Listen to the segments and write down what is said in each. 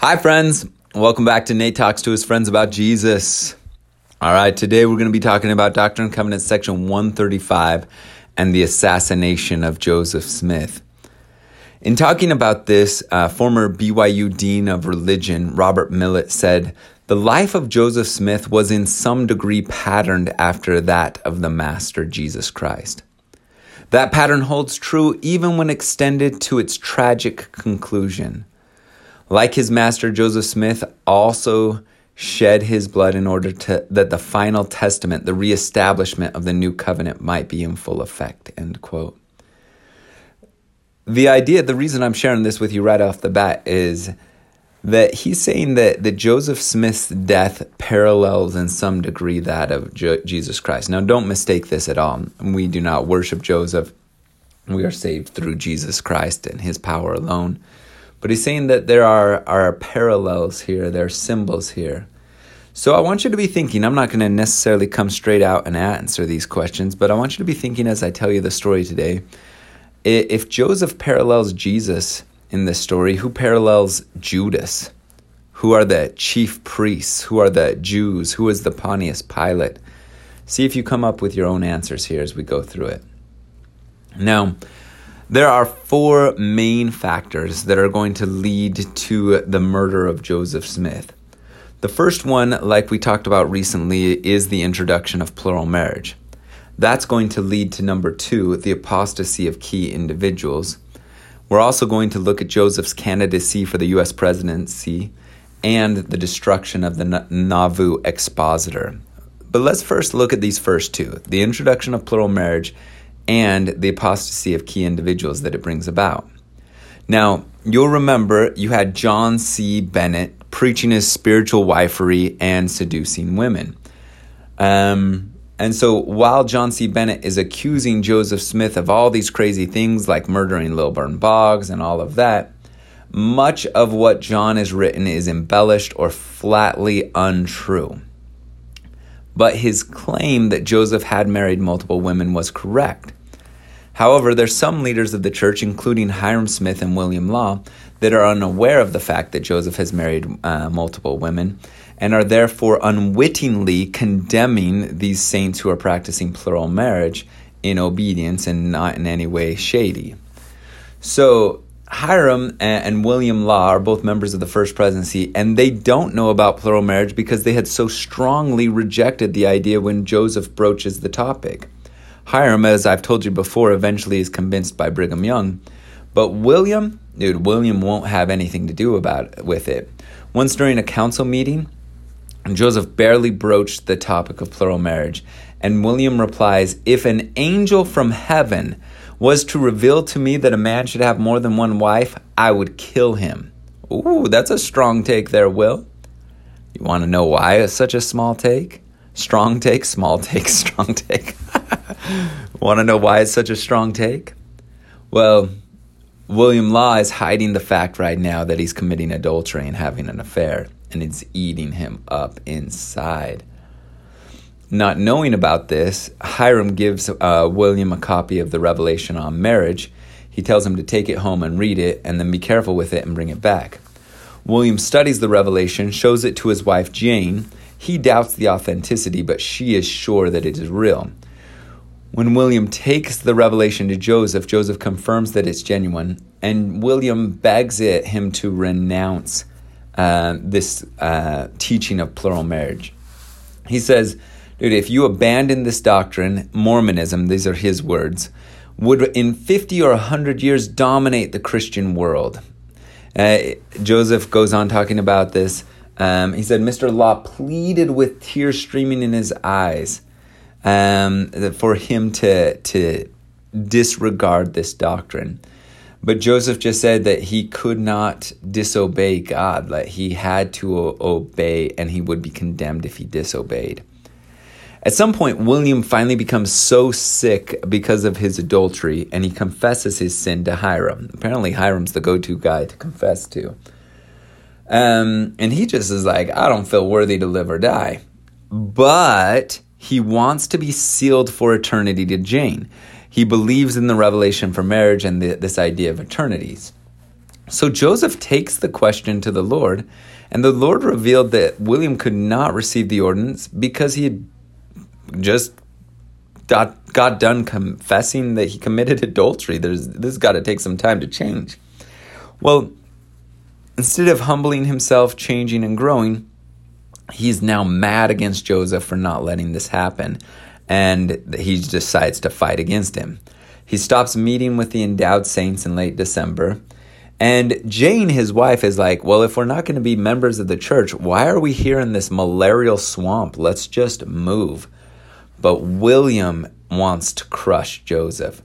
Hi, friends. Welcome back to Nate Talks to his friends about Jesus. All right, today we're going to be talking about Doctrine and Covenants section 135 and the assassination of Joseph Smith. In talking about this, uh, former BYU Dean of Religion, Robert Millet, said the life of Joseph Smith was in some degree patterned after that of the Master Jesus Christ. That pattern holds true even when extended to its tragic conclusion. Like his master, Joseph Smith also shed his blood in order to, that the final testament, the reestablishment of the new covenant, might be in full effect. End quote. The idea, the reason I'm sharing this with you right off the bat is that he's saying that, that Joseph Smith's death parallels in some degree that of Jesus Christ. Now, don't mistake this at all. We do not worship Joseph. We are saved through Jesus Christ and his power alone. But he's saying that there are, are parallels here, there are symbols here. So I want you to be thinking, I'm not going to necessarily come straight out and answer these questions, but I want you to be thinking as I tell you the story today. If Joseph parallels Jesus in this story, who parallels Judas? Who are the chief priests? Who are the Jews? Who is the Pontius Pilate? See if you come up with your own answers here as we go through it. Now, there are four main factors that are going to lead to the murder of Joseph Smith. The first one, like we talked about recently, is the introduction of plural marriage. That's going to lead to number two, the apostasy of key individuals. We're also going to look at Joseph's candidacy for the U.S. presidency and the destruction of the Nauvoo expositor. But let's first look at these first two the introduction of plural marriage and the apostasy of key individuals that it brings about. Now, you'll remember you had John C. Bennett preaching his spiritual wifery and seducing women. Um, and so while John C. Bennett is accusing Joseph Smith of all these crazy things like murdering Lilburn Boggs and all of that, much of what John has written is embellished or flatly untrue. But his claim that Joseph had married multiple women was correct. However, there's some leaders of the church, including Hyrum Smith and William Law, that are unaware of the fact that Joseph has married uh, multiple women and are therefore unwittingly condemning these saints who are practicing plural marriage in obedience and not in any way shady. So, Hiram and William Law are both members of the First Presidency, and they don't know about plural marriage because they had so strongly rejected the idea when Joseph broaches the topic. Hyrum, as I've told you before, eventually is convinced by Brigham Young, but William, dude, William won't have anything to do about with it. Once during a council meeting, Joseph barely broached the topic of plural marriage, and William replies, If an angel from heaven was to reveal to me that a man should have more than one wife, I would kill him. Ooh, that's a strong take there, Will. You want to know why it's such a small take? Strong take, small take, strong take. want to know why it's such a strong take? Well, William Law is hiding the fact right now that he's committing adultery and having an affair and it's eating him up inside. Not knowing about this, Hyrum gives uh, William a copy of the Revelation on marriage. He tells him to take it home and read it, and then be careful with it and bring it back. William studies the Revelation, shows it to his wife Jane. He doubts the authenticity, but she is sure that it is real. When William takes the revelation to Joseph, Joseph confirms that it's genuine, and William begs it, him to renounce uh, this uh, teaching of plural marriage. He says, dude, if you abandon this doctrine, Mormonism, these are his words, would in 50 or 100 years dominate the Christian world. Uh, Joseph goes on talking about this. Um, he said, Mr. Law pleaded with tears streaming in his eyes um, for him to, to disregard this doctrine. But Joseph just said that he could not disobey God, that he had to obey and he would be condemned if he disobeyed. At some point, William finally becomes so sick because of his adultery and he confesses his sin to Hyrum. Apparently, Hyrum's the go to guy to confess to. Um, and he just is like, I don't feel worthy to live or die. But he wants to be sealed for eternity to Jane. He believes in the revelation for marriage and the, this idea of eternities. So Joseph takes the question to the Lord, and the Lord revealed that William could not receive the ordinance because he had just got, got done confessing that he committed adultery. There's, this has got to take some time to change. Well, instead of humbling himself, changing, and growing, he's now mad against Joseph for not letting this happen, and he decides to fight against him. He stops meeting with the endowed saints in late December and Jane, his wife, is like, Well, if we're not going to be members of the church, why are we here in this malarial swamp? Let's just move. But William wants to crush Joseph.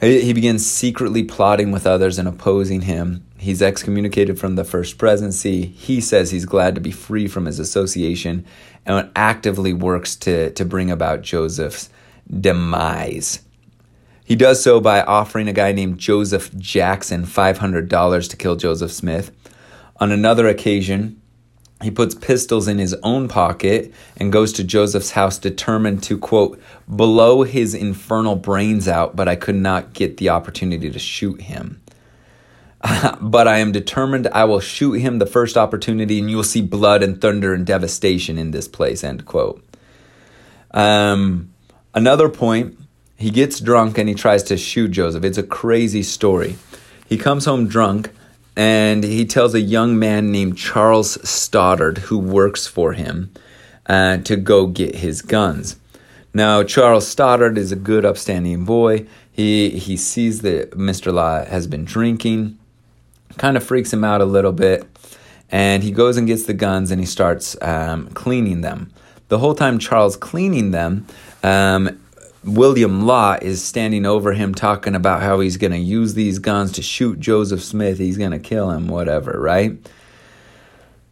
He begins secretly plotting with others and opposing him. He's excommunicated from the first presidency. He says he's glad to be free from his association and actively works to, to bring about Joseph's demise. He does so by offering a guy named Joseph Jackson $500 to kill Joseph Smith. On another occasion, he puts pistols in his own pocket and goes to Joseph's house determined to, quote, blow his infernal brains out, but I could not get the opportunity to shoot him. but I am determined I will shoot him the first opportunity, and you will see blood and thunder and devastation in this place, end quote. Um, another point he gets drunk and he tries to shoot Joseph. It's a crazy story. He comes home drunk and he tells a young man named Charles Stoddard, who works for him, uh, to go get his guns. Now, Charles Stoddard is a good, upstanding boy. He, he sees that Mr. Law has been drinking, kind of freaks him out a little bit, and he goes and gets the guns and he starts um, cleaning them. The whole time Charles cleaning them, um, William Law is standing over him talking about how he's going to use these guns to shoot Joseph Smith. He's going to kill him, whatever, right?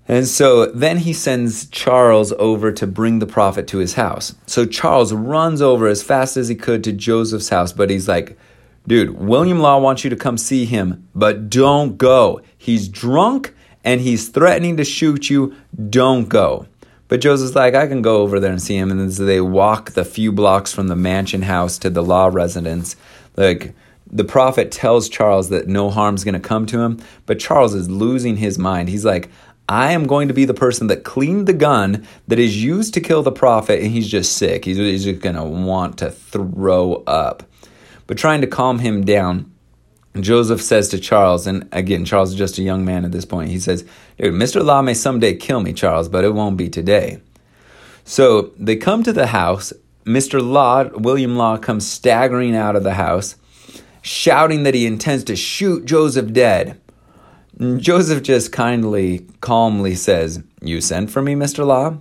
And so then he sends Charles over to bring the prophet to his house. So Charles runs over as fast as he could to Joseph's house, but he's like, dude, William Law wants you to come see him, but don't go. He's drunk and he's threatening to shoot you. Don't go. But Joseph's like, I can go over there and see him. And so they walk the few blocks from the mansion house to the law residence. Like, the prophet tells Charles that no harm's going to come to him, but Charles is losing his mind. He's like, I am going to be the person that cleaned the gun that is used to kill the prophet, and he's just sick. He's, he's just going to want to throw up. But trying to calm him down, Joseph says to Charles, and again, Charles is just a young man at this point. He says, Dude, Mr. Law may someday kill me, Charles, but it won't be today. So they come to the house. Mr. Law, William Law, comes staggering out of the house, shouting that he intends to shoot Joseph dead. And Joseph just kindly, calmly says, You sent for me, Mr. Law?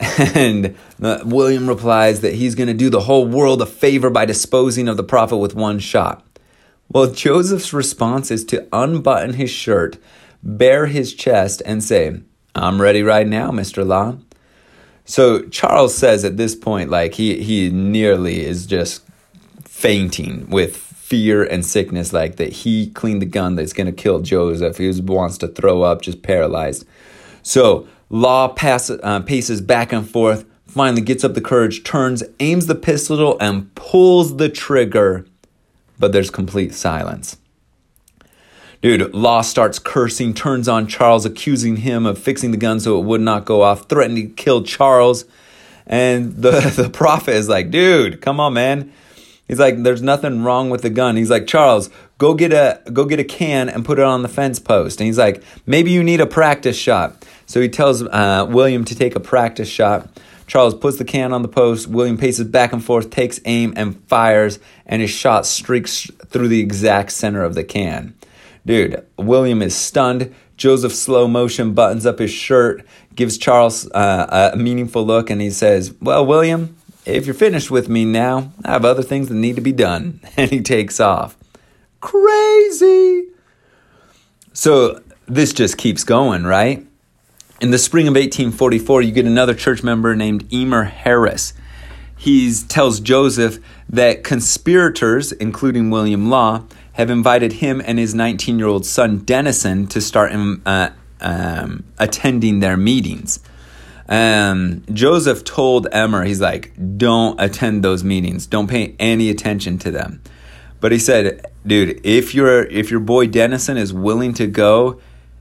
And uh, William replies that he's going to do the whole world a favor by disposing of the prophet with one shot. Well, Joseph's response is to unbutton his shirt, bare his chest, and say, I'm ready right now, Mr. Law. So Charles says at this point, like he he nearly is just fainting with fear and sickness, like that he cleaned the gun that's gonna kill Joseph. He wants to throw up, just paralyzed. So Law pass, uh, paces back and forth, finally gets up the courage, turns, aims the pistol, and pulls the trigger but there's complete silence. Dude, Law starts cursing, turns on Charles, accusing him of fixing the gun so it would not go off, threatening to kill Charles. And the, the prophet is like, dude, come on, man. He's like, there's nothing wrong with the gun. He's like, Charles, go get a go get a can and put it on the fence post. And he's like, maybe you need a practice shot. So he tells uh, William to take a practice shot. Charles puts the can on the post. William paces back and forth, takes aim, and fires, and his shot streaks through the exact center of the can. Dude, William is stunned. Joseph slow motion buttons up his shirt, gives Charles uh, a meaningful look, and he says, Well, William, if you're finished with me now, I have other things that need to be done. And he takes off. Crazy! So this just keeps going, right? In the spring of 1844, you get another church member named Emer Harris. He tells Joseph that conspirators, including William Law, have invited him and his 19 year old son Dennison to start um, uh, um, attending their meetings. Um, Joseph told Eymer, he's like, don't attend those meetings, don't pay any attention to them. But he said, dude, if your if your boy Dennison is willing to go,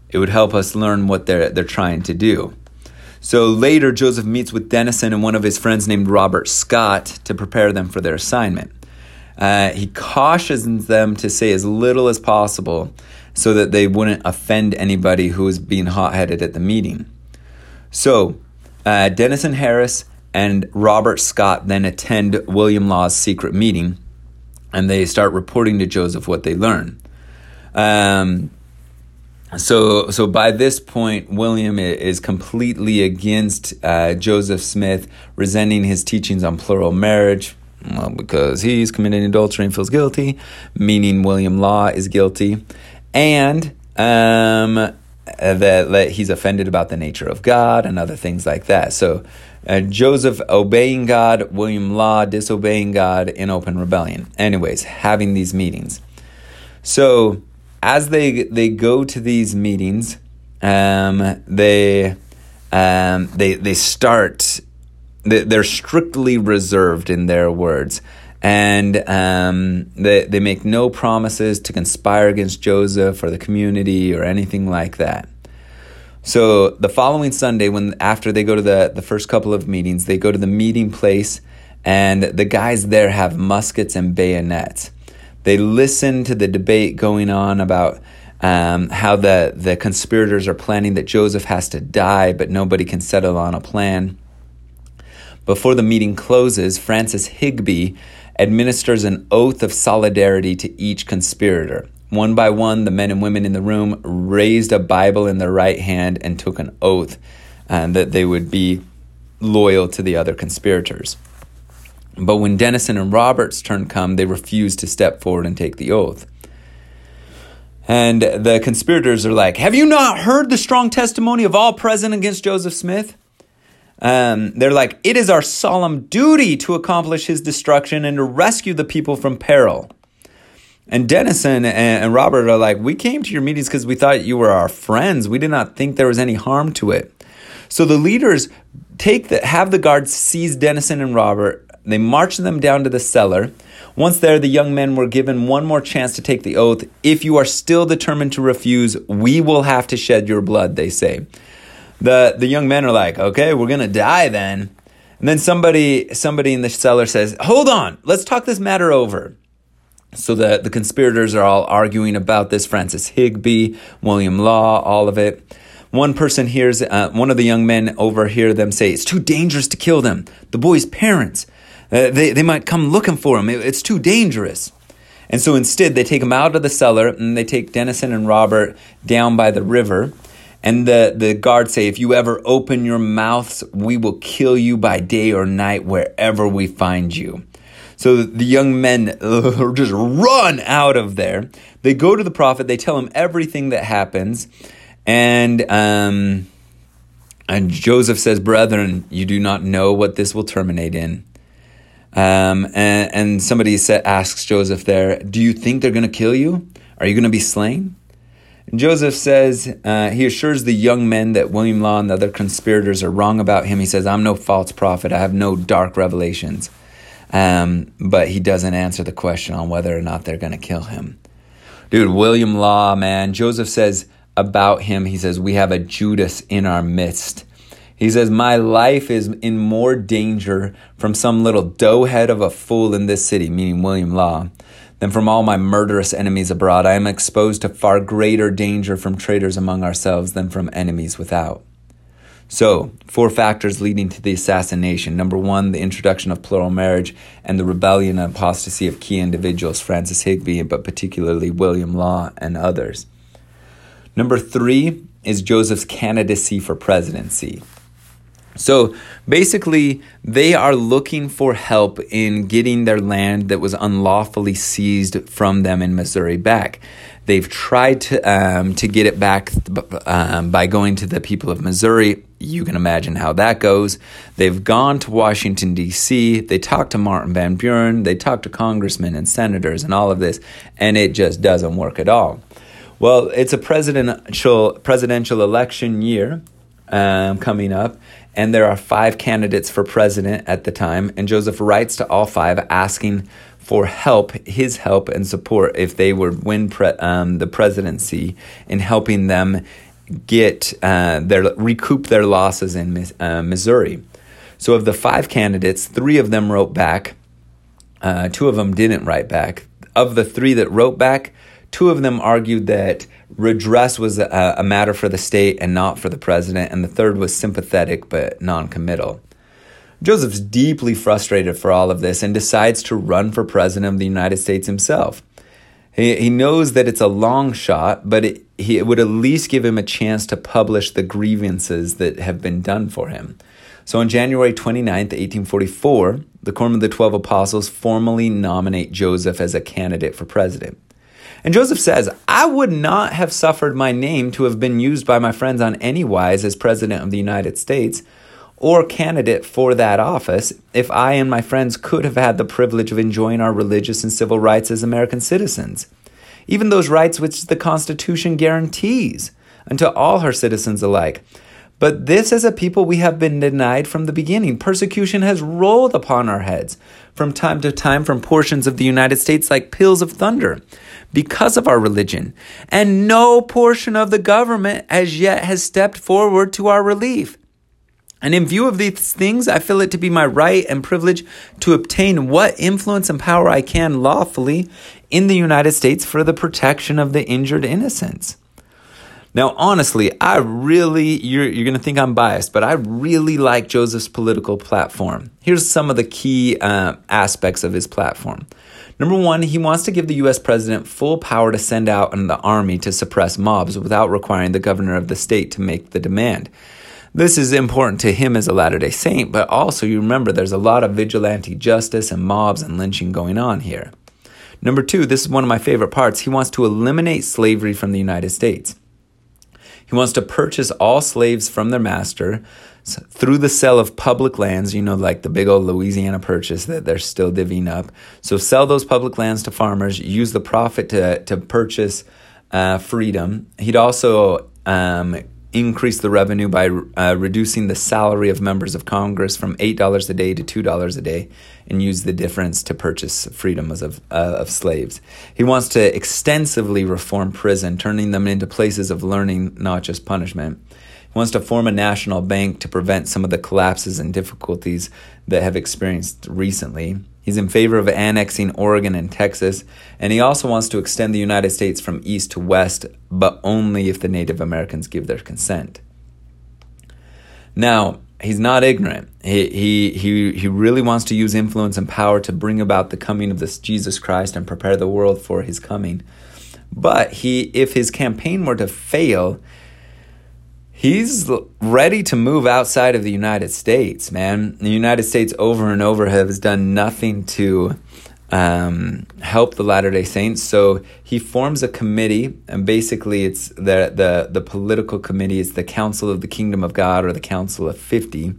it would help us learn what they're they're trying to do. So later, Joseph meets with Dennison and one of his friends named Robert Scott to prepare them for their assignment. Uh, he cautions them to say as little as possible so that they wouldn't offend anybody who was being hot headed at the meeting. So, uh, Dennison Harris and Robert Scott then attend William Law's secret meeting and they start reporting to Joseph what they learn. Um, so, so by this point, William is completely against uh, Joseph Smith, resenting his teachings on plural marriage, well, because he's committing adultery and feels guilty, meaning William Law is guilty, and um, that, that he's offended about the nature of God and other things like that. So, uh, Joseph obeying God, William Law disobeying God in open rebellion. Anyways, having these meetings. So, as they they go to these meetings, um, they um, they they start. They're strictly reserved in their words, and um, they they make no promises to conspire against Joseph or the community or anything like that. So the following Sunday, when after they go to the the first couple of meetings, they go to the meeting place, and the guys there have muskets and bayonets. They listen to the debate going on about um, how the, the conspirators are planning that Joseph has to die, but nobody can settle on a plan. Before the meeting closes, Francis Higbee administers an oath of solidarity to each conspirator. One by one, the men and women in the room raised a Bible in their right hand and took an oath uh, that they would be loyal to the other conspirators. But when Dennison and Robert's turn come, they refuse to step forward and take the oath. And the conspirators are like, Have you not heard the strong testimony of all present against Joseph Smith? Um, they're like, It is our solemn duty to accomplish his destruction and to rescue the people from peril. And Dennison and Robert are like, We came to your meetings because we thought you were our friends. We did not think there was any harm to it. So the leaders take the, have the guards seize Dennison and Robert they marched them down to the cellar. Once there, the young men were given one more chance to take the oath. If you are still determined to refuse, we will have to shed your blood, they say. The, the young men are like, okay, we're going to die then. And then somebody, somebody in the cellar says, hold on, let's talk this matter over. So the, the conspirators are all arguing about this Francis Higbee, William Law, all of it. One person hears, uh, one of the young men overhear them say, It's too dangerous to kill them. The boy's parents. Uh, they, they might come looking for him. It, it's too dangerous. And so instead, they take him out of the cellar and they take Dennison and Robert down by the river. And the, the guards say, If you ever open your mouths, we will kill you by day or night wherever we find you. So the young men just run out of there. They go to the prophet, they tell him everything that happens. And, um, and Joseph says, Brethren, you do not know what this will terminate in. Um, and, and somebody asks Joseph there, Do you think they're going to kill you? Are you going to be slain? Joseph says, uh, he assures the young men that William Law and the other conspirators are wrong about him. He says, I'm no false prophet. I have no dark revelations. Um, but he doesn't answer the question on whether or not they're going to kill him. Dude, William Law, man, Joseph says about him, he says, We have a Judas in our midst. He says, My life is in more danger from some little doughhead of a fool in this city, meaning William Law, than from all my murderous enemies abroad. I am exposed to far greater danger from traitors among ourselves than from enemies without. So, four factors leading to the assassination. Number one, the introduction of plural marriage and the rebellion and apostasy of key individuals, Francis Higbee, but particularly William Law and others. Number three is Joseph's candidacy for presidency. So basically, they are looking for help in getting their land that was unlawfully seized from them in Missouri back. They've tried to um, to get it back um, by going to the people of Missouri. You can imagine how that goes. They've gone to Washington D.C. They talked to Martin Van Buren. They talked to congressmen and senators and all of this, and it just doesn't work at all. Well, it's a presidential presidential election year um, coming up, and there are five candidates for president at the time. And Joseph writes to all five asking for help, his help and support if they would win pre- um, the presidency in helping them get uh, their recoup their losses in uh, Missouri. So, of the five candidates, three of them wrote back. Uh, two of them didn't write back. Of the three that wrote back, two of them argued that redress was a, a matter for the state and not for the president, and the third was sympathetic but non-committal. Joseph's deeply frustrated for all of this and decides to run for president of the United States himself. He, he knows that it's a long shot, but it, he, it would at least give him a chance to publish the grievances that have been done for him. So on January 29th, 1844, the Quorum of the Twelve Apostles formally nominate Joseph as a candidate for president. And Joseph says, I would not have suffered my name to have been used by my friends on any wise as president of the United States or candidate for that office if I and my friends could have had the privilege of enjoying our religious and civil rights as American citizens, even those rights which the Constitution guarantees unto all her citizens alike. But this as a people we have been denied from the beginning. Persecution has rolled upon our heads from time to time from portions of the United States like peals of thunder because of our religion. And no portion of the government as yet has stepped forward to our relief. And in view of these things, I feel it to be my right and privilege to obtain what influence and power I can lawfully in the United States for the protection of the injured innocents. Now, honestly, I really, you're, you're going to think I'm biased, but I really like Joseph's political platform. Here's some of the key uh, aspects of his platform. Number one, he wants to give the US president full power to send out the army to suppress mobs without requiring the governor of the state to make the demand. This is important to him as a Latter day Saint, but also you remember there's a lot of vigilante justice and mobs and lynching going on here. Number two, this is one of my favorite parts. He wants to eliminate slavery from the United States. He wants to purchase all slaves from their master through the sale of public lands, you know, like the big old Louisiana purchase that they're still divvying up. So sell those public lands to farmers, use the profit to, to purchase uh, freedom. He'd also um, increase the revenue by uh, reducing the salary of members of Congress from $8 a day to $2 a day and use the difference to purchase freedoms of, uh, of slaves. He wants to extensively reform prison, turning them into places of learning, not just punishment. He wants to form a national bank to prevent some of the collapses and difficulties that have experienced recently. He's in favor of annexing Oregon and Texas, and he also wants to extend the United States from east to west, but only if the Native Americans give their consent. Now, he's not ignorant. He, he, he, he really wants to use influence and power to bring about the coming of this Jesus Christ and prepare the world for his coming. But he, if his campaign were to fail, he's ready to move outside of the United States, man. The United States over and over has done nothing to um, help the Latter Day Saints. So he forms a committee, and basically, it's the the the political committee. It's the Council of the Kingdom of God or the Council of Fifty,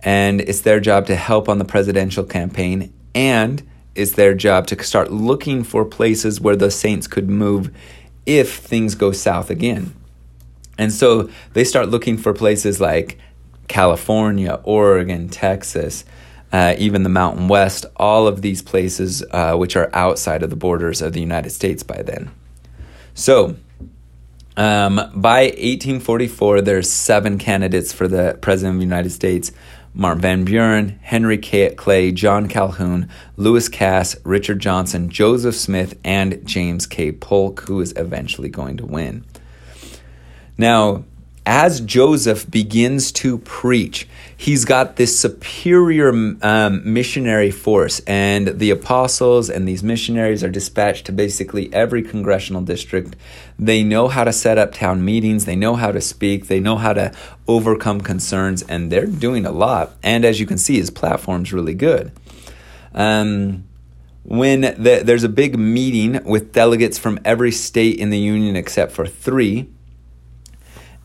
and it's their job to help on the presidential campaign, and it's their job to start looking for places where the saints could move if things go south again. And so they start looking for places like California, Oregon, Texas, uh, even the Mountain West, all of these places uh, which are outside of the borders of the United States by then. So, um, by 1844, there's seven candidates for the President of the United States. Mark Van Buren, Henry Clay, John Calhoun, Lewis Cass, Richard Johnson, Joseph Smith, and James K. Polk, who is eventually going to win. Now, as Joseph begins to preach, he's got this superior um, missionary force, and the apostles and these missionaries are dispatched to basically every congressional district. They know how to set up town meetings, they know how to speak, they know how to overcome concerns, and they're doing a lot. And as you can see, his platform's really good. Um, when the, there's a big meeting with delegates from every state in the union except for three,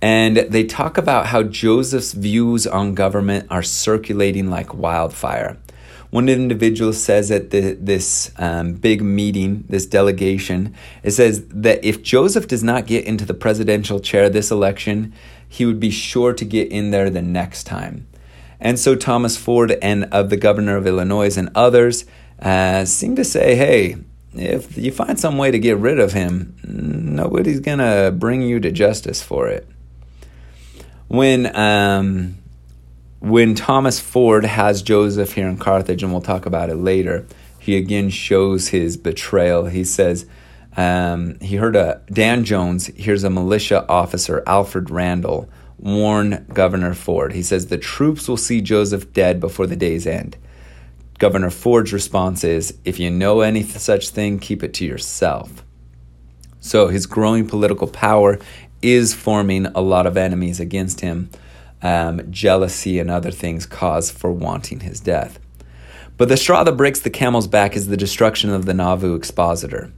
and they talk about how Joseph's views on government are circulating like wildfire. One individual says at the, this um, big meeting, this delegation, it says that if Joseph does not get into the presidential chair this election, he would be sure to get in there the next time. And so Thomas Ford and of the governor of Illinois and others uh, seem to say, hey, if you find some way to get rid of him, nobody's going to bring you to justice for it. When, um, when Thomas Ford has Joseph here in Carthage, and we'll talk about it later, he again shows his betrayal. He says, um, he heard a Dan Jones hears a militia officer, Alfred Randall, warn Governor Ford. He says the troops will see Joseph dead before the day's end. Governor Ford's response is if you know any such thing, keep it to yourself. So his growing political power is forming a lot of enemies against him. Um, jealousy and other things cause for wanting his death. But the straw that breaks the camel's back is the destruction of the Nauvoo Expositor.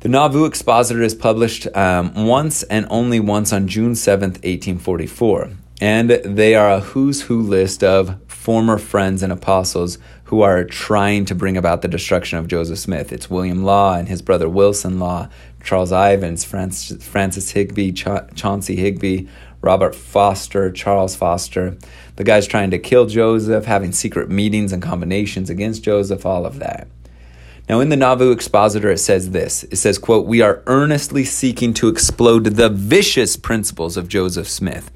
The Nauvoo Expositor is published um, once and only once on June 7th, 1844. And they are a who's who list of former friends and apostles who are trying to bring about the destruction of Joseph Smith. It's William Law and his brother Wilson Law, Charles Ivins, Francis, Francis Cha- Chauncey Higbee, Robert Foster, Charles Foster. The guys trying to kill Joseph, having secret meetings and combinations against Joseph, all of that. Now, in the Nauvoo Expositor, it says this it says, quote, We are earnestly seeking to explode the vicious principles of Joseph Smith,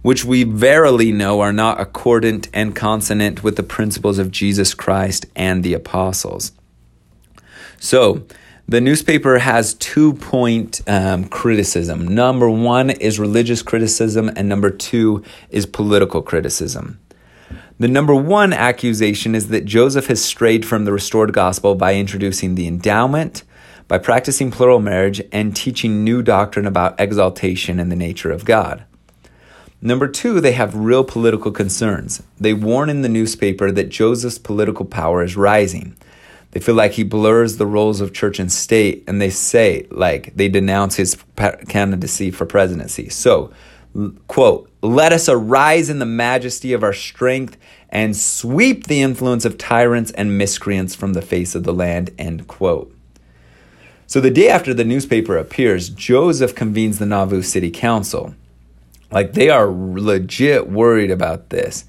which we verily know are not accordant and consonant with the principles of Jesus Christ and the apostles. So, the newspaper has two point um, criticism. Number one is religious criticism, and number two is political criticism. The number one accusation is that Joseph has strayed from the restored gospel by introducing the endowment, by practicing plural marriage, and teaching new doctrine about exaltation and the nature of God. Number two, they have real political concerns. They warn in the newspaper that Joseph's political power is rising. They feel like he blurs the roles of church and state, and they say, like, they denounce his candidacy for presidency. So, quote, let us arise in the majesty of our strength and sweep the influence of tyrants and miscreants from the face of the land, end quote. So the day after the newspaper appears, Joseph convenes the Nauvoo City Council. Like they are legit worried about this.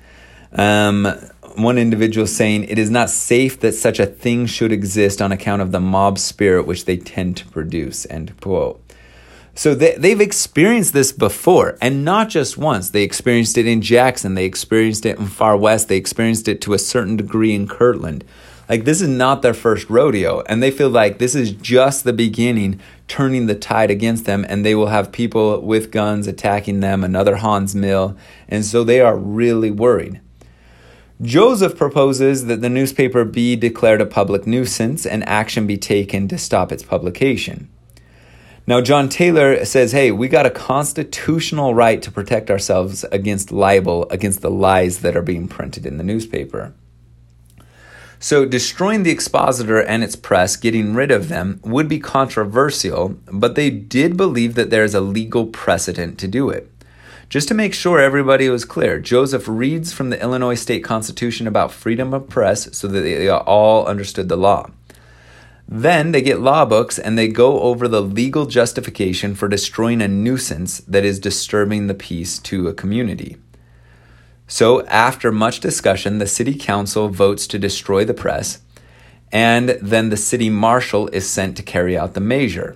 Um, one individual saying, It is not safe that such a thing should exist on account of the mob spirit which they tend to produce, end quote. So they, they've experienced this before, and not just once. They experienced it in Jackson, they experienced it in Far West, they experienced it to a certain degree in Kirtland. Like, this is not their first rodeo, and they feel like this is just the beginning, turning the tide against them, and they will have people with guns attacking them, another Haun's Mill, and so they are really worried. Joseph proposes that the newspaper be declared a public nuisance and action be taken to stop its publication. Now, John Taylor says, hey, we got a constitutional right to protect ourselves against libel, against the lies that are being printed in the newspaper. So, destroying the expositor and its press, getting rid of them, would be controversial, but they did believe that there is a legal precedent to do it. Just to make sure everybody was clear, Joseph reads from the Illinois State Constitution about freedom of press so that they all understood the law. Then they get law books and they go over the legal justification for destroying a nuisance that is disturbing the peace to a community. So, after much discussion, the city council votes to destroy the press, and then the city marshal is sent to carry out the measure.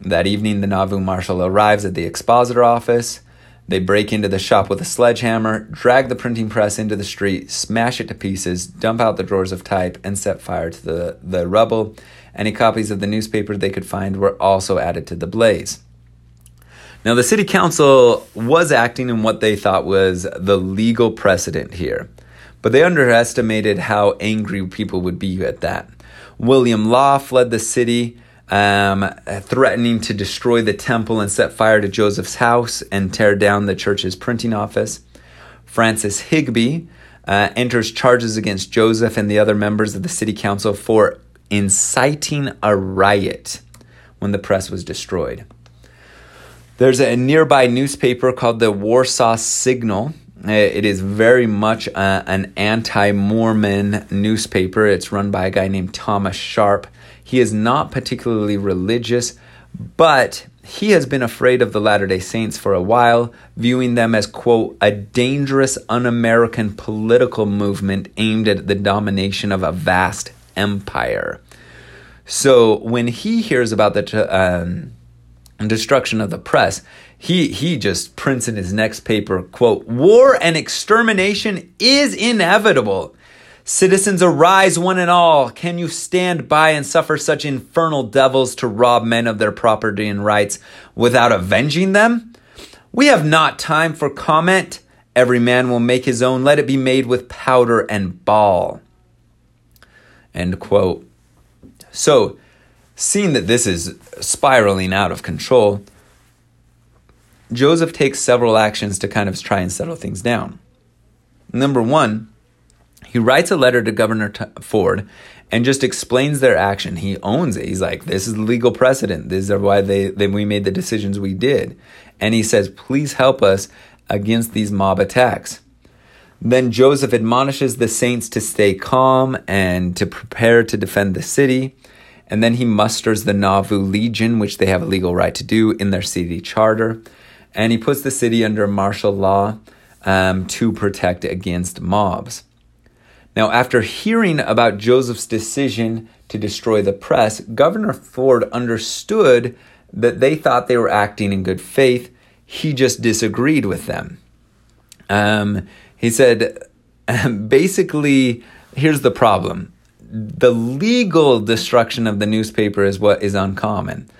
That evening, the Nauvoo marshal arrives at the expositor office. They break into the shop with a sledgehammer, drag the printing press into the street, smash it to pieces, dump out the drawers of type, and set fire to the, the rubble. Any copies of the newspaper they could find were also added to the blaze. Now, the city council was acting in what they thought was the legal precedent here, but they underestimated how angry people would be at that. William Law fled the city um, threatening to destroy the temple and set fire to Joseph's house and tear down the church's printing office. Francis Higbee uh, enters charges against Joseph and the other members of the city council for inciting a riot when the press was destroyed. There's a nearby newspaper called the Warsaw Signal. It is very much uh, an anti Mormon newspaper. It's run by a guy named Thomas Sharp. He is not particularly religious, but he has been afraid of the Latter day Saints for a while, viewing them as, quote, a dangerous un American political movement aimed at the domination of a vast empire. So when he hears about the um, destruction of the press, he, he just prints in his next paper, quote, war and extermination is inevitable. Citizens, arise one and all. Can you stand by and suffer such infernal devils to rob men of their property and rights without avenging them? We have not time for comment. Every man will make his own. Let it be made with powder and ball. End quote. So, seeing that this is spiraling out of control, Joseph takes several actions to kind of try and settle things down. Number one, he writes a letter to Governor T- Ford and just explains their action. He owns it. He's like, this is legal precedent. This is why they, they we made the decisions we did. And he says, please help us against these mob attacks. Then Joseph admonishes the saints to stay calm and to prepare to defend the city. And then he musters the Nauvoo Legion, which they have a legal right to do in their city charter. And he puts the city under martial law um, to protect against mobs. Now, after hearing about Joseph's decision to destroy the press, Governor Ford understood that they thought they were acting in good faith. He just disagreed with them. Um, he said, basically, here's the problem the legal destruction of the newspaper is what is uncommon.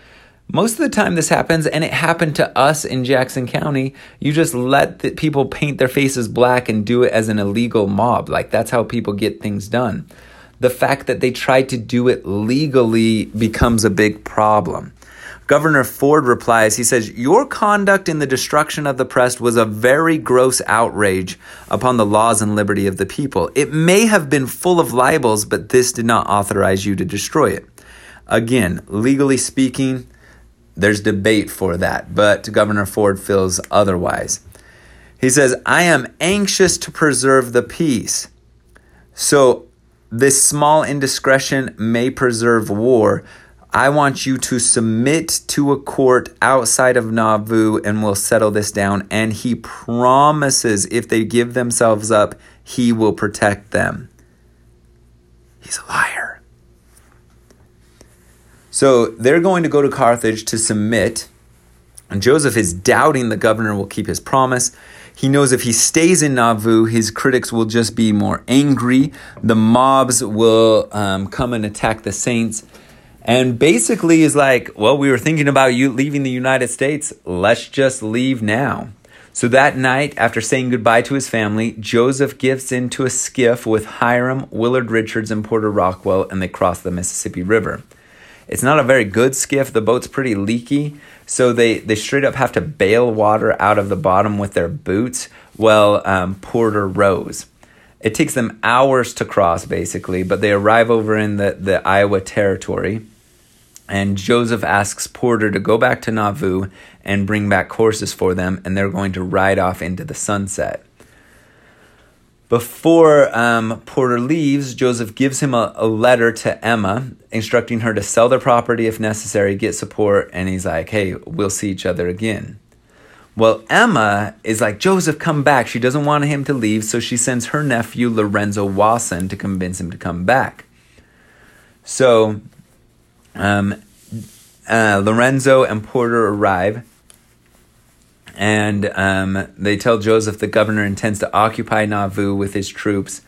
Most of the time, this happens, and it happened to us in Jackson County. You just let the people paint their faces black and do it as an illegal mob. Like, that's how people get things done. The fact that they tried to do it legally becomes a big problem. Governor Ford replies, he says, Your conduct in the destruction of the press was a very gross outrage upon the laws and liberty of the people. It may have been full of libels, but this did not authorize you to destroy it. Again, legally speaking, there's debate for that, but Governor Ford feels otherwise. He says, I am anxious to preserve the peace. So, this small indiscretion may preserve war. I want you to submit to a court outside of Nauvoo and we'll settle this down. And he promises if they give themselves up, he will protect them. He's a liar. So they're going to go to Carthage to submit. And Joseph is doubting the governor will keep his promise. He knows if he stays in Nauvoo, his critics will just be more angry. The mobs will um, come and attack the saints. And basically, is like, well, we were thinking about you leaving the United States. Let's just leave now. So that night, after saying goodbye to his family, Joseph gets into a skiff with Hyrum, Willard Richards, and Porter Rockwell, and they cross the Mississippi River. It's not a very good skiff. The boat's pretty leaky, so they, they straight up have to bail water out of the bottom with their boots while um, Porter rows. It takes them hours to cross, basically, but they arrive over in the, the Iowa Territory. And Joseph asks Porter to go back to Nauvoo and bring back horses for them, and they're going to ride off into the sunset. Before um, Porter leaves, Joseph gives him a, a, letter to Emma, instructing her to sell their property if necessary, get support, and he's like, hey, we'll see each other again. Well, Emma is like, Joseph, come back. She doesn't want him to leave, so she sends her nephew, Lorenzo Wasson, to convince him to come back. So, um, uh, Lorenzo and Porter arrive and um, they tell Joseph the governor intends to occupy Nauvoo with his troops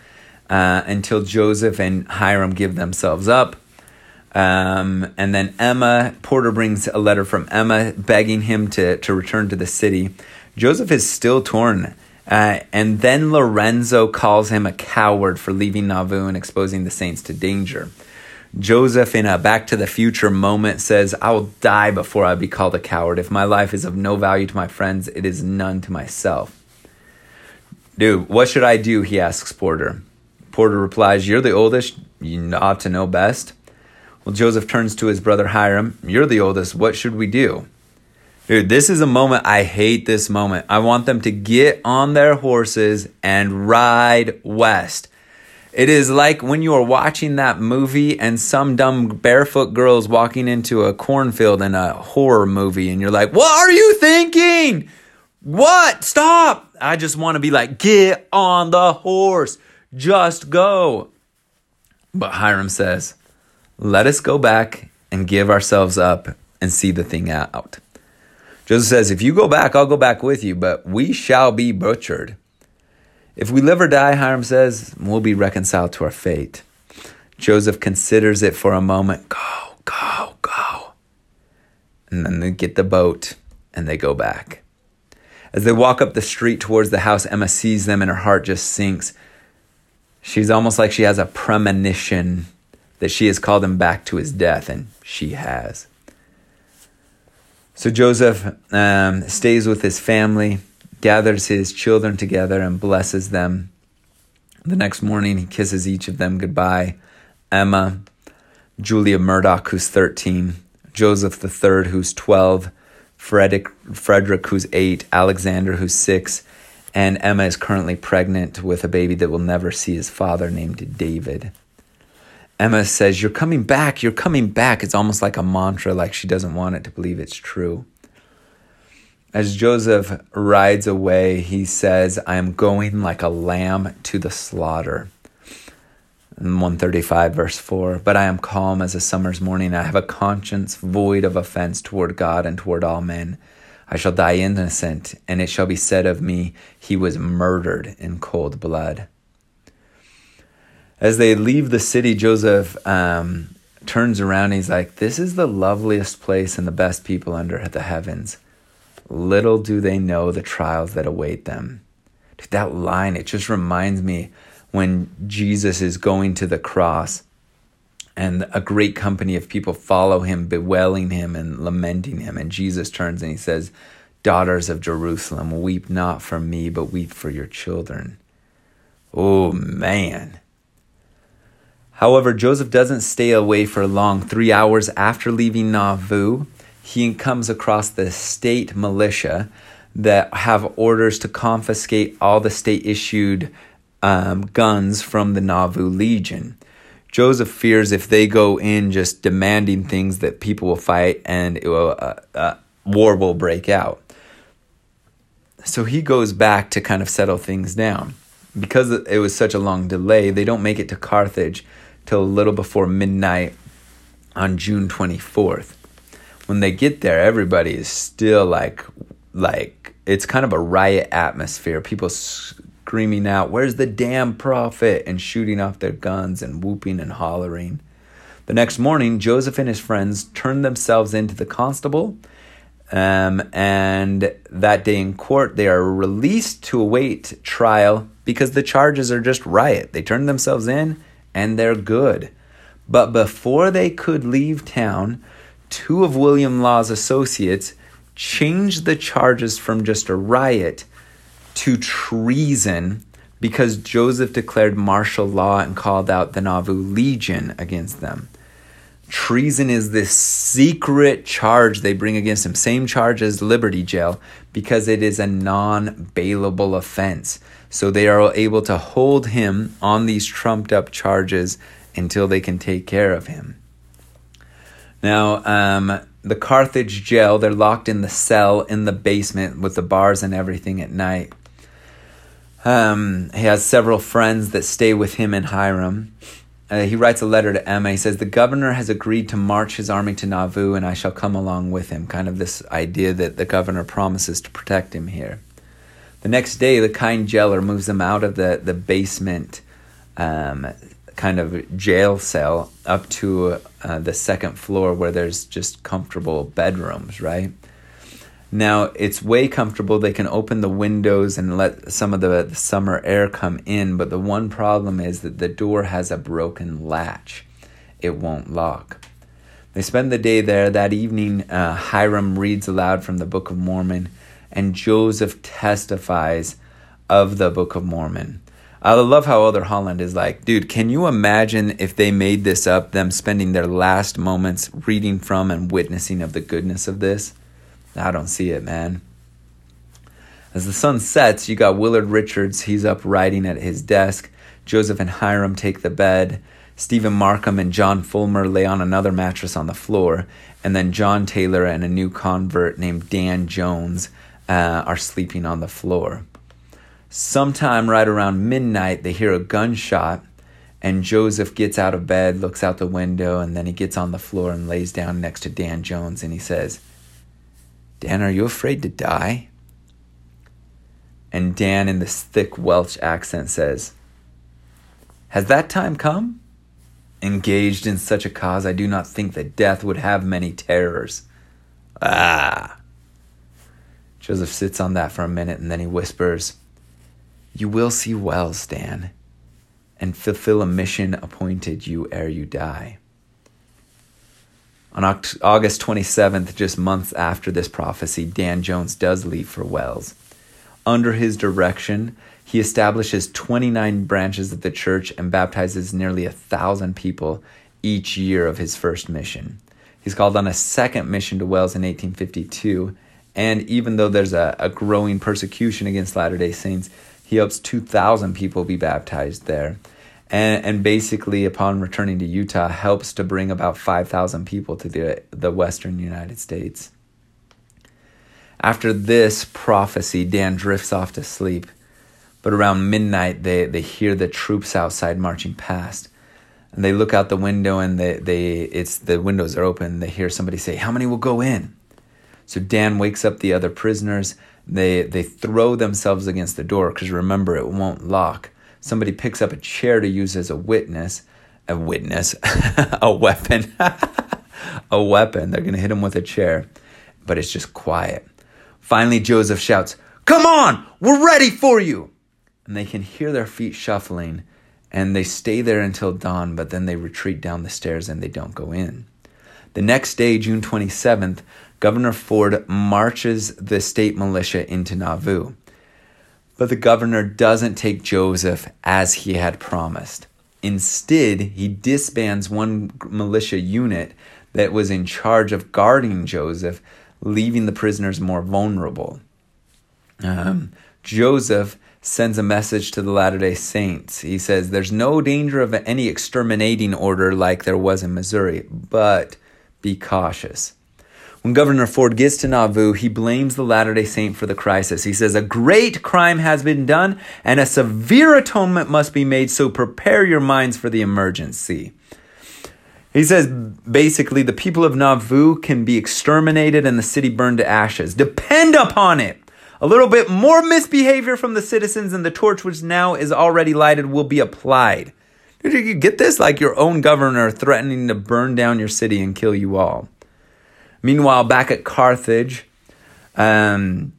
uh, until Joseph and Hyrum give themselves up. Um, and then Emma, Porter brings a letter from Emma begging him to, to return to the city. Joseph is still torn. Uh, and then Lorenzo calls him a coward for leaving Nauvoo and exposing the saints to danger. Joseph, in a Back to the Future moment, says, I will die before I be called a coward. If my life is of no value to my friends, it is none to myself. Dude, what should I do? He asks Porter. Porter replies, You're the oldest. You ought to know best. Well, Joseph turns to his brother Hyrum, You're the oldest. What should we do? Dude, this is a moment. I hate this moment. I want them to get on their horses and ride west. It is like when you are watching that movie and some dumb barefoot girl's walking into a cornfield in a horror movie, and you're like, What are you thinking? What? Stop! I just want to be like, Get on the horse. Just go. But Hyrum says, Let us go back and give ourselves up and see the thing out. Joseph says, If you go back, I'll go back with you, but we shall be butchered. If we live or die, Hyrum says, we'll be reconciled to our fate. Joseph considers it for a moment. Go, go, go. And then they get the boat and they go back. As they walk up the street towards the house, Emma sees them and her heart just sinks. She's almost like she has a premonition that she has called him back to his death, and she has. So Joseph um, stays with his family gathers his children together and blesses them. The next morning, he kisses each of them goodbye. Emma, Julia Murdock, who's 13, Joseph III, who's 12, Frederick, Frederick, who's 8, Alexander, who's 6, and Emma is currently pregnant with a baby that will never see his father, named David. Emma says, You're coming back, you're coming back. It's almost like a mantra, like she doesn't want it to believe it's true. As Joseph rides away, he says, I am going like a lamb to the slaughter. In 135, verse 4 But I am calm as a summer's morning. I have a conscience void of offense toward God and toward all men. I shall die innocent, and it shall be said of me, He was murdered in cold blood. As they leave the city, Joseph um, turns around he's like, This is the loveliest place and the best people under the heavens. Little do they know the trials that await them. Dude, that line, it just reminds me when Jesus is going to the cross and a great company of people follow him, bewailing him and lamenting him. And Jesus turns and he says, Daughters of Jerusalem, weep not for me, but weep for your children. Oh, man. However, Joseph doesn't stay away for long. Three hours after leaving Nauvoo, he comes across the state militia that have orders to confiscate all the state issued um, guns from the Nauvoo Legion. Joseph fears if they go in just demanding things that people will fight and will, uh, uh, war will break out. So he goes back to kind of settle things down. Because it was such a long delay, they don't make it to Carthage till a little before midnight on June 24th when they get there, everybody is still like, like it's kind of a riot atmosphere. People screaming out, "Where's the damn prophet?" and shooting off their guns and whooping and hollering. The next morning, Joseph and his friends turned themselves into the constable. Um, and that day in court, they are released to await trial because the charges are just riot. They turn themselves in and they're good. But before they could leave town, two of William Law's associates changed the charges from just a riot to treason because Joseph declared martial law and called out the Nauvoo Legion against them. Treason is this secret charge they bring against him, same charge as Liberty Jail, because it is a non bailable offense. So they are able to hold him on these trumped up charges until they can take care of him. Now, um, the Carthage jail, they're locked in the cell in the basement with the bars and everything at night. Um, he has several friends that stay with him in Hyrum. Uh, he writes a letter to Emma. He says, The governor has agreed to march his army to Nauvoo, and I shall come along with him. Kind of this idea that the governor promises to protect him here. The next day, the kind jailer moves them out of the, the basement um, kind of jail cell up to uh, the second floor where there's just comfortable bedrooms, right? Now it's way comfortable. They can open the windows and let some of the, the summer air come in, but the one problem is that the door has a broken latch. It won't lock. They spend the day there. That evening, uh, Hyrum reads aloud from the Book of Mormon, and Joseph testifies of the Book of Mormon. I love how Elder Holland is like, dude, can you imagine if they made this up, them spending their last moments reading from and witnessing of the goodness of this? I don't see it, man. As the sun sets, you got Willard Richards. He's up writing at his desk. Joseph and Hyrum take the bed. Stephen Markham and John Fullmer lay on another mattress on the floor. And then John Taylor and a new convert named Dan Jones uh, are sleeping on the floor. Sometime right around midnight, they hear a gunshot, and Joseph gets out of bed, looks out the window, and then he gets on the floor and lays down next to Dan Jones and he says, Dan, are you afraid to die? And Dan, in this thick Welsh accent, says, Has that time come? Engaged in such a cause, I do not think that death would have many terrors. Ah! Joseph sits on that for a minute and then he whispers, You will see Wales, Dan, and fulfill a mission appointed you ere you die. On August 27th, just months after this prophecy, Dan Jones does leave for Wales. Under his direction, he establishes 29 branches of the church and baptizes nearly a thousand people each year of his first mission. He's called on a second mission to Wales in 1852, and even though there's a, a growing persecution against Latter day Saints, he helps 2,000 people be baptized there. And, and basically, upon returning to Utah, helps to bring about 5,000 people to the, the western United States. After this prophecy, Dan drifts off to sleep. But around midnight, they, they hear the troops outside marching past. And they look out the window and they, they it's the windows are open. They hear somebody say, How many will go in? So Dan wakes up the other prisoners. They they throw themselves against the door because remember it won't lock. Somebody picks up a chair to use as a witness, a witness, a weapon, a weapon. They're gonna hit him with a chair, but it's just quiet. Finally, Joseph shouts, Come on, we're ready for you. And they can hear their feet shuffling, and they stay there until dawn, but then they retreat down the stairs and they don't go in. The next day, June 27th, Governor Ford marches the state militia into Nauvoo. But the governor doesn't take Joseph as he had promised. Instead, he disbands one militia unit that was in charge of guarding Joseph leaving the prisoners more vulnerable. Um, Joseph sends a message to the Latter day Saints. He says, There's no danger of any exterminating order like there was in Missouri, but be cautious. When Governor Ford gets to Nauvoo, he blames the Latter day Saint for the crisis. He says, A great crime has been done, and a severe atonement must be made, so prepare your minds for the emergency. He says basically the people of Nauvoo can be exterminated and the city burned to ashes. Depend upon it. A little bit more misbehavior from the citizens and the torch which now is already lighted will be applied. Did you get this? Like your own governor threatening to burn down your city and kill you all. Meanwhile, back at Carthage, um,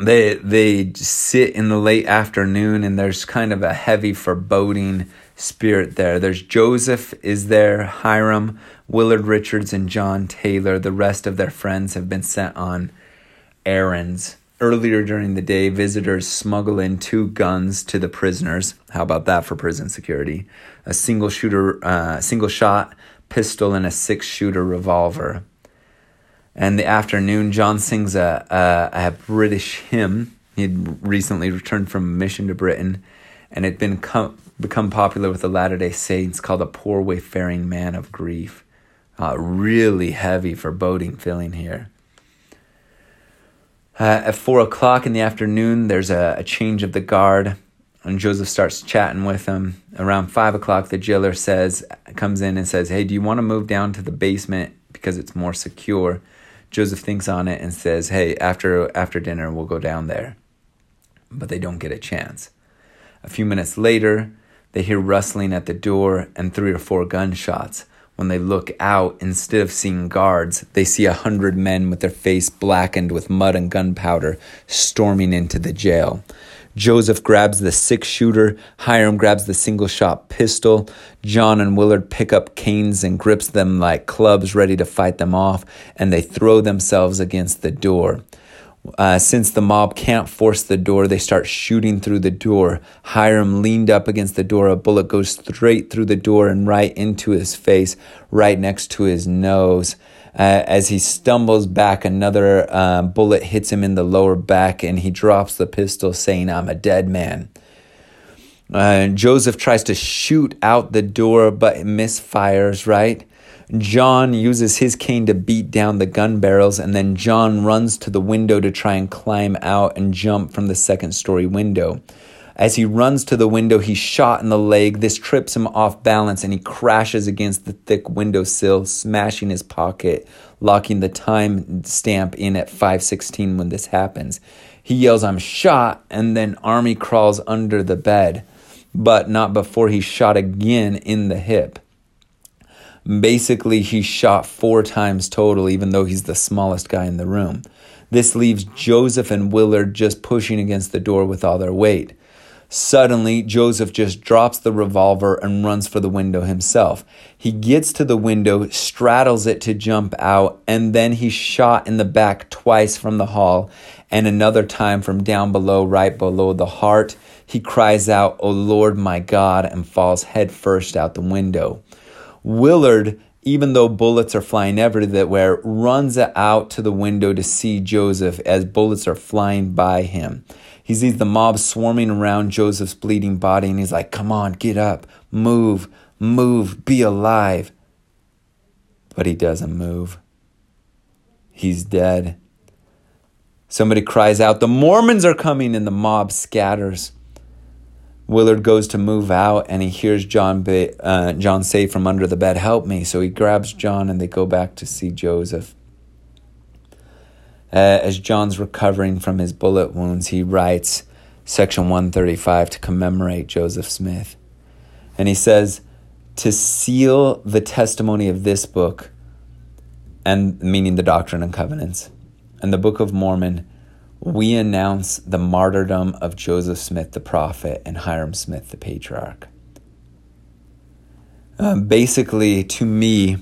they they sit in the late afternoon and there's kind of a heavy foreboding spirit there. There's Joseph is there, Hyrum, Willard Richards, and John Taylor. The rest of their friends have been sent on errands. Earlier during the day, visitors smuggle in two guns to the prisoners. How about that for prison security? A single shooter, uh, single shot pistol, and a six shooter revolver. And the afternoon, John sings a, a, a British hymn. He'd recently returned from a mission to Britain, and had been com- become popular with the Latter day Saints called a poor wayfaring man of grief. Uh, really heavy foreboding feeling here. Uh, at four o'clock in the afternoon, there's a, a, change of the guard, and Joseph starts chatting with him. Around five o'clock, the jailer says, comes in and says, "Hey, do you want to move down to the basement because it's more secure?" Joseph thinks on it and says, "Hey, after after dinner, we'll go down there." But they don't get a chance. A few minutes later, they hear rustling at the door and three or four gunshots. When they look out, instead of seeing guards, they see a hundred men with their face blackened with mud and gunpowder storming into the jail. Joseph grabs the six shooter, Hyrum grabs the single shot pistol. John and Willard pick up canes and grips them like clubs ready to fight them off, and they throw themselves against the door. Uh, since the mob can't force the door, they start shooting through the door. Hyrum leaned up against the door. A bullet goes straight through the door and right into his face, right next to his nose. Uh, as he stumbles back, another uh, bullet hits him in the lower back and he drops the pistol, saying, I'm a dead man. Uh, Joseph tries to shoot out the door, but misfires, right? John uses his cane to beat down the gun barrels, and then John runs to the window to try and climb out and jump from the second story window. As he runs to the window, he's shot in the leg. This trips him off balance and he crashes against the thick windowsill, smashing his pocket, locking the time stamp in at 516 when this happens. He yells, I'm shot, and then Army crawls under the bed, but not before he's shot again in the hip. Basically, he's shot four times total, even though he's the smallest guy in the room. This leaves Joseph and Willard just pushing against the door with all their weight. Suddenly, Joseph just drops the revolver and runs for the window himself. He gets to the window, straddles it to jump out, and then he's shot in the back twice from the hall and another time from down below, right below the heart. He cries out, O Lord my God, and falls headfirst out the window. Willard, even though bullets are flying everywhere, runs out to the window to see Joseph as bullets are flying by him. He sees the mob swarming around Joseph's bleeding body and he's like, Come on, get up, move, move, be alive. But he doesn't move. He's dead. Somebody cries out, The Mormons are coming, and the mob scatters. Willard goes to move out and he hears John, uh, John say from under the bed, Help me. So he grabs John and they go back to see Joseph. Uh, as John's recovering from his bullet wounds, he writes section 135 to commemorate Joseph Smith. And he says, To seal the testimony of this book, and meaning the Doctrine and Covenants, and the Book of Mormon, we announce the martyrdom of Joseph Smith the prophet and Hyrum Smith the patriarch. Um, basically, to me,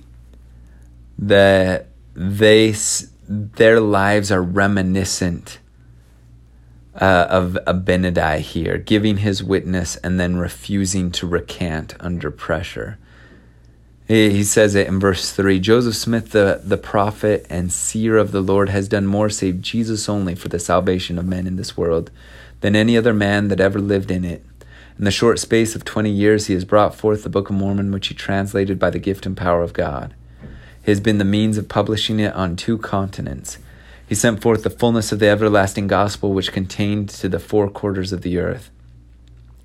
that they their lives are reminiscent uh, of Abinadi here, giving his witness and then refusing to recant under pressure. He, says it in verse 3 Joseph Smith, the, the prophet and seer of the Lord, has done more, save Jesus only, for the salvation of men in this world than any other man that ever lived in it. In the short space of 20 years, he has brought forth the Book of Mormon, which he translated by the gift and power of God. He has been the means of publishing it on two continents. He sent forth the fullness of the everlasting gospel which contained to the four quarters of the earth.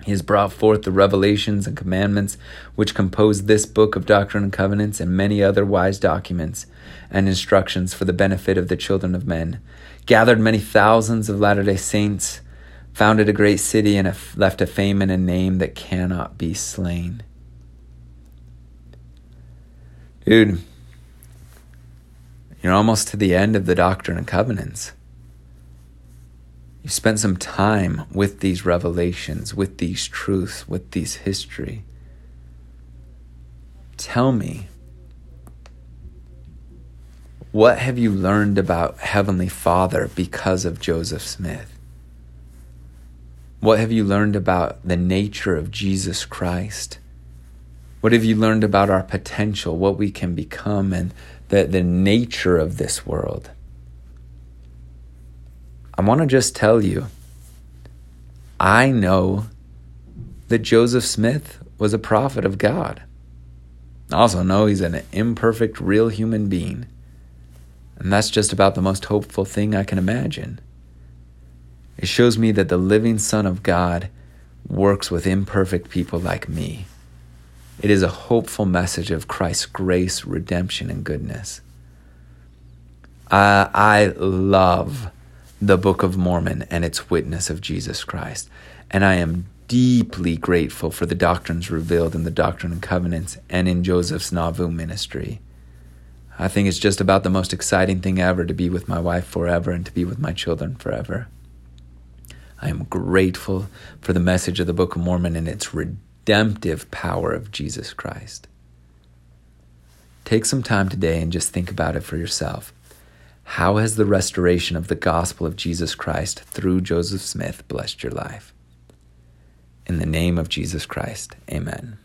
He has brought forth the revelations and commandments which compose this book of Doctrine and Covenants and many other wise documents and instructions for the benefit of the children of men, gathered many thousands of Latter day Saints, founded a great city, and left a fame and a name that cannot be slain. Dude, you're almost to the end of the Doctrine and Covenants. You've spent some time with these revelations, with these truths, with these history. Tell me, what have you learned about Heavenly Father because of Joseph Smith? What have you learned about the nature of Jesus Christ? What have you learned about our potential, what we can become, and the, the nature of this world? I want to just tell you I know that Joseph Smith was a prophet of God. I also know he's an imperfect, real human being. And that's just about the most hopeful thing I can imagine. It shows me that the living Son of God works with imperfect people like me. It is a hopeful message of Christ's grace, redemption, and goodness. I love the Book of Mormon and its witness of Jesus Christ, and I am deeply grateful for the doctrines revealed in the Doctrine and Covenants and in Joseph's Nauvoo ministry. I think it's just about the most exciting thing ever to be with my wife forever and to be with my children forever. I am grateful for the message of the Book of Mormon and its redemption redemptive power of Jesus Christ. Take some time today and just think about it for yourself. How has the restoration of the gospel of Jesus Christ through Joseph Smith blessed your life? In the name of Jesus Christ, amen.